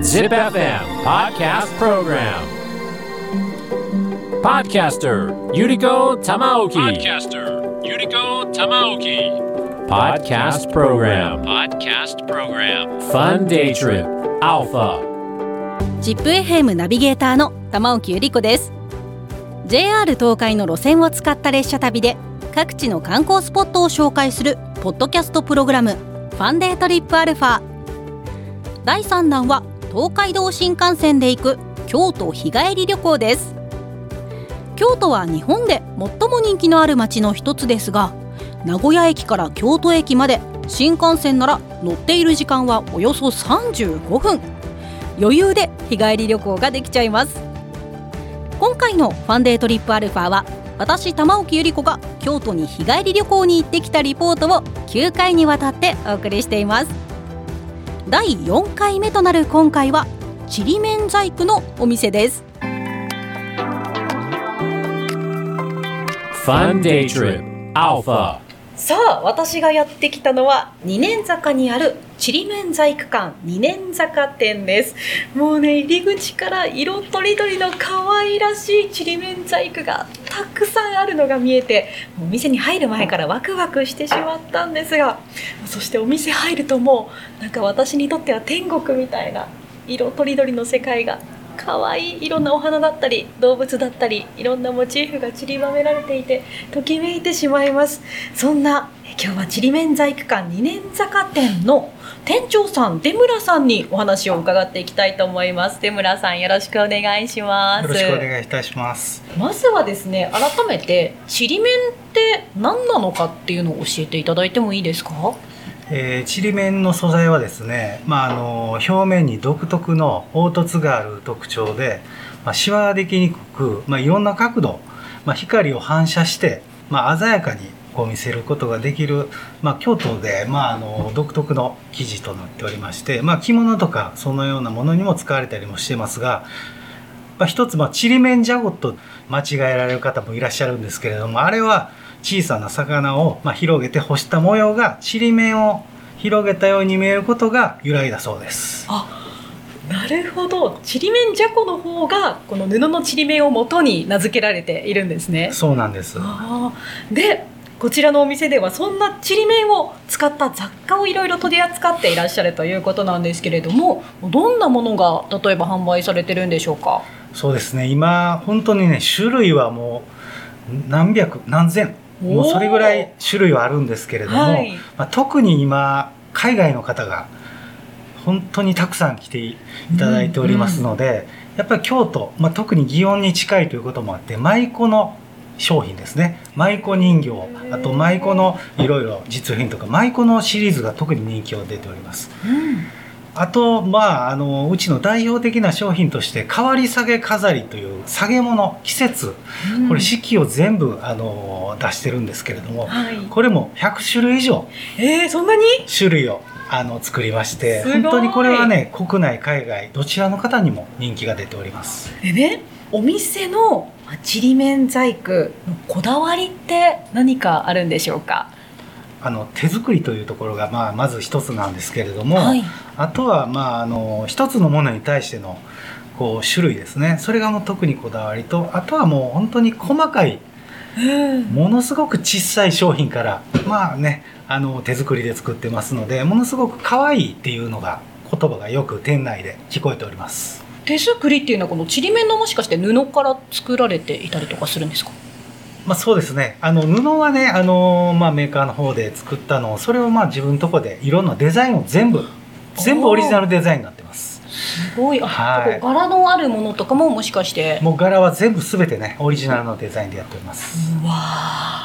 Zip FM Podcast Program Podcaster Yuriko Tamaoki Podcaster Yuriko Tamaoki Podcast Program Podcast Program Fun Day Trip Alpha ZIPFM ナビゲーターの玉置ゆり子です JR 東海の路線を使った列車旅で各地の観光スポットを紹介するポッドキャストプログラムファンデートリップアルファ第3弾は東海道新幹線で行く京都日帰り旅行です。京都は日本で最も人気のある街の一つですが名古屋駅から京都駅まで新幹線なら乗っている時間はおよそ35分。余裕で日帰り旅行ができちゃいます。今回のファンデートリップアルファは私玉置ゆり子が京都に日帰り旅行に行ってきたリポートを9回にわたってお送りしています。第4回目となる今回はちりめん細工のお店です。Fun Day Trip. Alpha. さあ私がやってきたのは二年坂にあるちりめん細工館二年坂店です。もうね入り口から色とりどりの可愛らしいちりめん細工がたくさんあるのが見えてお店に入る前からワクワクしてしまったんですがそしてお店入るともうなんか私にとっては天国みたいな色とりどりの世界が可愛いいろんなお花だったり動物だったりいろんなモチーフが散りばめられていてときめいてしまいます。そんなえ今日はちりめん細工館二年坂店の店長さん出村さんにお話を伺っていきたいと思います。出村さんよろしくお願いします。よろしくお願いいたします。まずはですね改めてちりめんって何なのかっていうのを教えていただいてもいいですか？え、ちりめんの素材はですね、まあ、あの表面に独特の凹凸がある特徴で、まあ、シワができにくく、まあ、いろんな角度、まあ、光を反射して、まあ、鮮やかにこう見せることができる、まあ、京都で、まあ、あの独特の生地となっておりまして、まあ、着物とかそのようなものにも使われたりもしてますが、まあ、一つ、ま、ちりめんじゃごと間違えられる方もいらっしゃるんですけれどもあれは小さな魚を、まあ、広げて干した模様がちりめんを広げたように見えることが由来だそうです。なるほどちりめんじゃこの方がこの布のちりめんを元に名付けられているんですねそうなんです。でこちらのお店ではそんなちりめんを使った雑貨をいろいろ取り扱っていらっしゃるということなんですけれどもどんなものが例えば販売されてるんでしょうか？そうですね。今本当にね種類はもう何百何千もうそれぐらい種類はあるんですけれども、はい。まあ、特に今海外の方が本当にたくさん来ていただいておりますので、やっぱり京都、まあ、特に祇園に近いということもあって舞妓の商品ですね。舞妓人形あと舞妓のいろいろ実品とか舞妓のシリーズが特に人気を出ております。うんあとまああのうちの代表的な商品として変わり下げ飾りという下げ物季節。これ四季を全部あの出してるんですけれどもはい。これも100種類以上。えー、そんなに？種類をあの作りまして本当にこれはね国内海外どちらの方にも人気が出ております。でねお店のまあちりめん細工のこだわりって何かあるんでしょうか？あの手作りというところが、まあ、まず一つなんですけれども、はい。あとは、まあ、あの一つのものに対してのこう種類ですね。それがもう特にこだわりとあとはもう本当に細かいうん。ものすごく小さい商品からまあねあの手作りで作ってますのでものすごく可愛いっていうのが言葉がよく店内で聞こえております。手作りっていうのはこのちりめんのもしかして布から作られていたりとかするんですか？まあそうですね。あの布はねあの、まあ、メーカーの方で作ったのをそれをまあ自分のとこでいろんなデザインを全部全部オリジナルデザインになってます。すごい。あ、はい。柄のあるものとかももしかして。もう柄は全部全てねオリジナルのデザインでやっております。うわ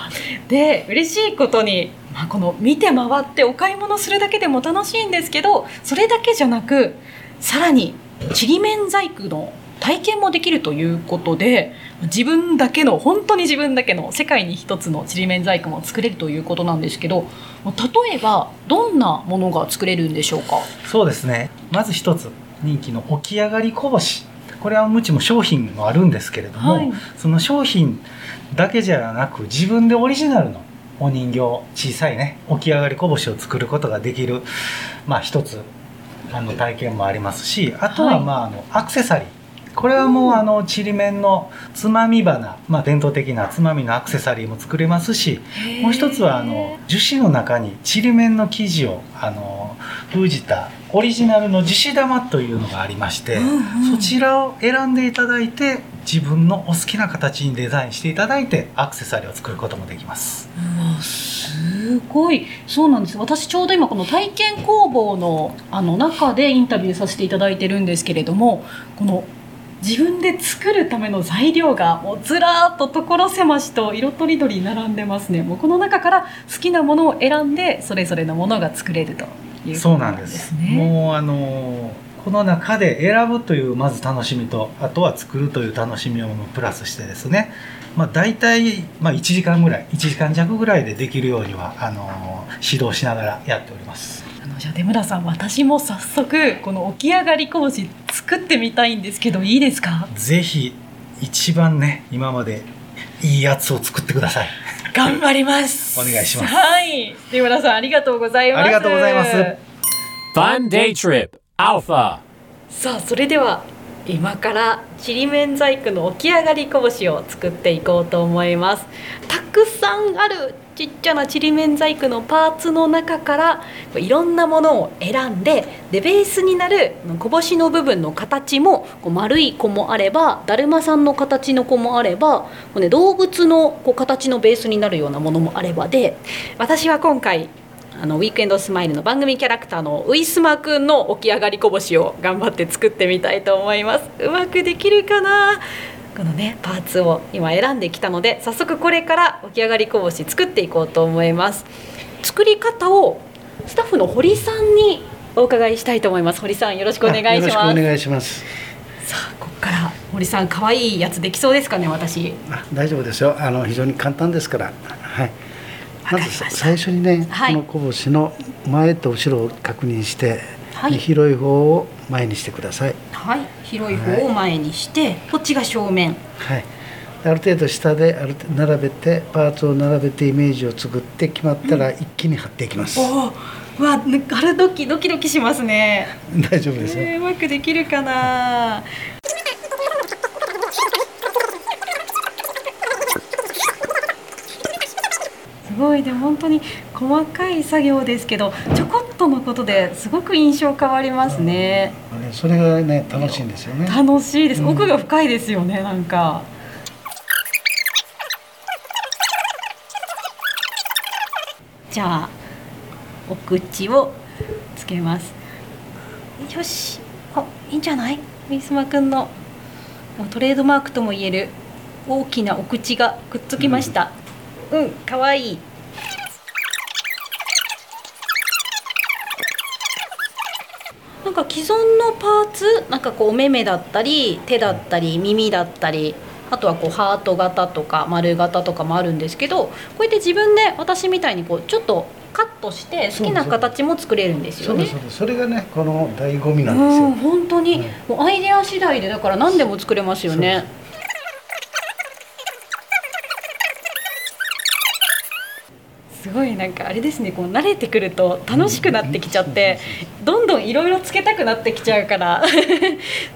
ー。で嬉しいことに、まあ、この見て回ってお買い物するだけでも楽しいんですけどそれだけじゃなくさらにちりめん細工の体験もできるということで自分だけの本当に自分だけの世界に一つのちりめん細工も作れるということなんですけど例えばどんなものが作れるんでしょうか？そうですね。まず一つ人気の起き上がりこぼし。これはうちも商品もあるんですけれども、はい。その商品だけじゃなく自分でオリジナルのお人形小さいね起き上がりこぼしを作ることができるまあ一つあの体験もありますしあとは、まあ、あのアクセサリーこれはもうあのちりめんのつまみ花、まあ、伝統的なつまみのアクセサリーも作れますしもう一つはあの樹脂の中にちりめんの生地をあの封じたオリジナルの樹脂玉というのがありまして、うんうん、そちらを選んでいただいて自分のお好きな形にデザインしていただいてアクセサリーを作ることもできます。すごい。そうなんです。私ちょうど今この体験工房のあの中でインタビューさせていただいてるんですけれどもこの自分で作るための材料がもうずらっと所狭しと色とりどり並んでますねもうこの中から好きなものを選んでそれぞれのものが作れるということなんですね。もうあのこの中で選ぶというまず楽しみとあとは作るという楽しみをプラスしてですね、まあ、大体、まあ、1時間ぐらい1時間弱ぐらいでできるようにはあの指導しながらやっております。じゃあ出村さん私も早速この起き上がり講師作ってみたいんですけどいいですか？ぜひ一番ね今までいいやつを作ってください。頑張ります。お願いします。はい。出村さんありがとうございます。ありがとうございます。Fun Day Trip Alpha. さあそれでは今からちりめん細工の起き上がりこぼしを作っていこうと思います。たくさんあるちっちゃなちりめん細工のパーツの中からいろんなものを選んででベースになるこぼしの部分の形もこう丸い子もあればだるまさんの形の子もあればこう、ね、動物のこう形のベースになるようなものもあればで私は今回あのウィークエンドスマイルの番組キャラクターのウイスマくんの起き上がりこぼしを頑張って作ってみたいと思います。うまくできるかな？このねパーツを今選んできたので早速これから起き上がりこぼし作っていこうと思います。作り方をスタッフの堀さんにお伺いしたいと思います。堀さんよろしくお願いします。お願いします。さあここから堀さん可愛いやつできそうですかね私。大丈夫ですよ。あの非常に簡単ですから。はい。まず最初にね、はい、このこぼしの前と後ろを確認して、はい、広い方を前にしてください。はい、広い方を前にして、はい、こっちが正面。はい。ある程度下である並べてパーツを並べてイメージを作って決まったら一気に貼っていきます。うん、おわあれドキドキドキしますね。大丈夫ですよ、えー、うまくできるかな。すごいでも本当に細かい作業ですけどちょこっとのことですごく印象変わりますね。それがね楽しいんですよね。楽しいです。奥が深いですよね、なんか。じゃあお口をつけます。よし、あいいんじゃない？ミスマくんのトレードマークともいえる大きなお口がくっつきました。うん、可愛いなんか既存のパーツなんかこうお目目だったり手だったり耳だったりあとはこうハート型とか丸型とかもあるんですけどこうやって自分で私みたいにこうちょっとカットして好きな形も作れるんですよね。そうそれがねこの醍醐味なんですよ。本当に、もうアイデア次第でだから何でも作れますよね。ごいなんかあれですねこう慣れてくると楽しくなってきちゃってどんどんいろいろつけたくなってきちゃうから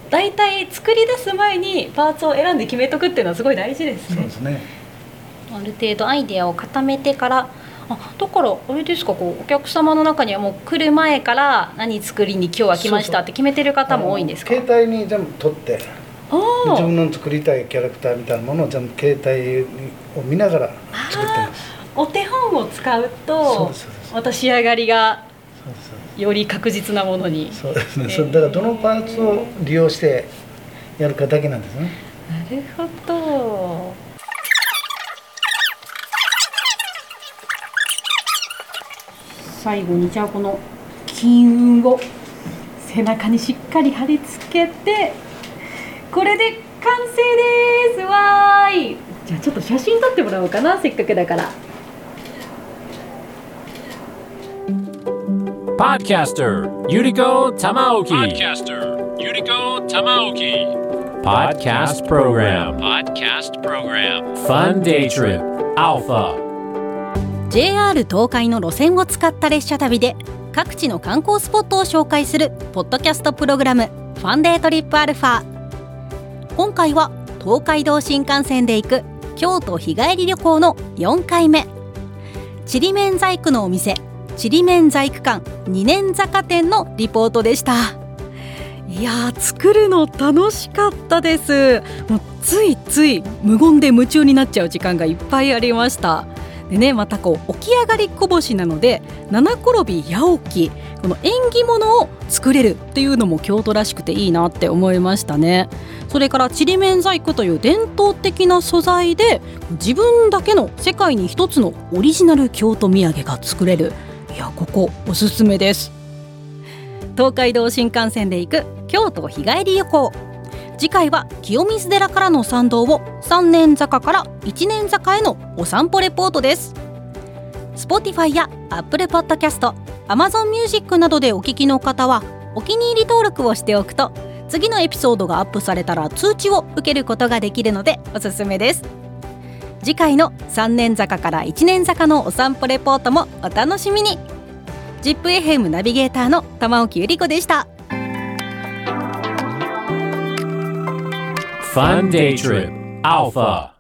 だいたい作り出す前にパーツを選んで決めとくっていうのはすごい大事ですね。そうですね。ある程度アイデアを固めてからあだからあれですかこうお客様の中にはもう来る前から何作りに今日は来ましたって決めてる方も多いんですか？携帯に全部取って自分の作りたいキャラクターみたいなものを全部携帯を見ながら作ってます。お手本を使うとまた仕上がりがより確実なものにそうですね、えー、だからどのパーツを利用してやるかだけなんですね。なるほど。最後にじゃあこの金運を背中にしっかり貼り付けてこれで完成です。わーい。じゃあちょっと写真撮ってもらおうかなせっかくだからポッドキャスタユリコ玉置ポキャッドストプログラムポッドストプログラムファンデイトリップアルファ JR 東海の路線を使った列車旅で各地の観光スポットを紹介するポッドキャストプログラムファンデイトリップアルファ今回は東海道新幹線で行く京都日帰り旅行の4回目。ちりめん細工のお店ちりめん細工館2年坂店のリポートでした。いや作るの楽しかったです。もうついつい無言で夢中になっちゃう時間がいっぱいありました。でねまたこう起き上がりこぼしなので七転び八起きこの縁起物を作れるっていうのも京都らしくていいなって思いましたね。それからちりめん細工という伝統的な素材で自分だけの世界に一つのオリジナル京都土産が作れる。いやここおすすめです。東海道新幹線で行く京都日帰り旅行。次回は清水寺からの参道を三年坂から一年坂へのお散歩レポートです。Spotify や Apple Podcast、Amazon Music などでお聞きの方はお気に入り登録をしておくと次のエピソードがアップされたら通知を受けることができるのでおすすめです。次回の三年坂から一年坂のお散歩レポートもお楽しみに。ZIPFM ナビゲーターの玉置ゆり子でした。Fun Day Trip Alpha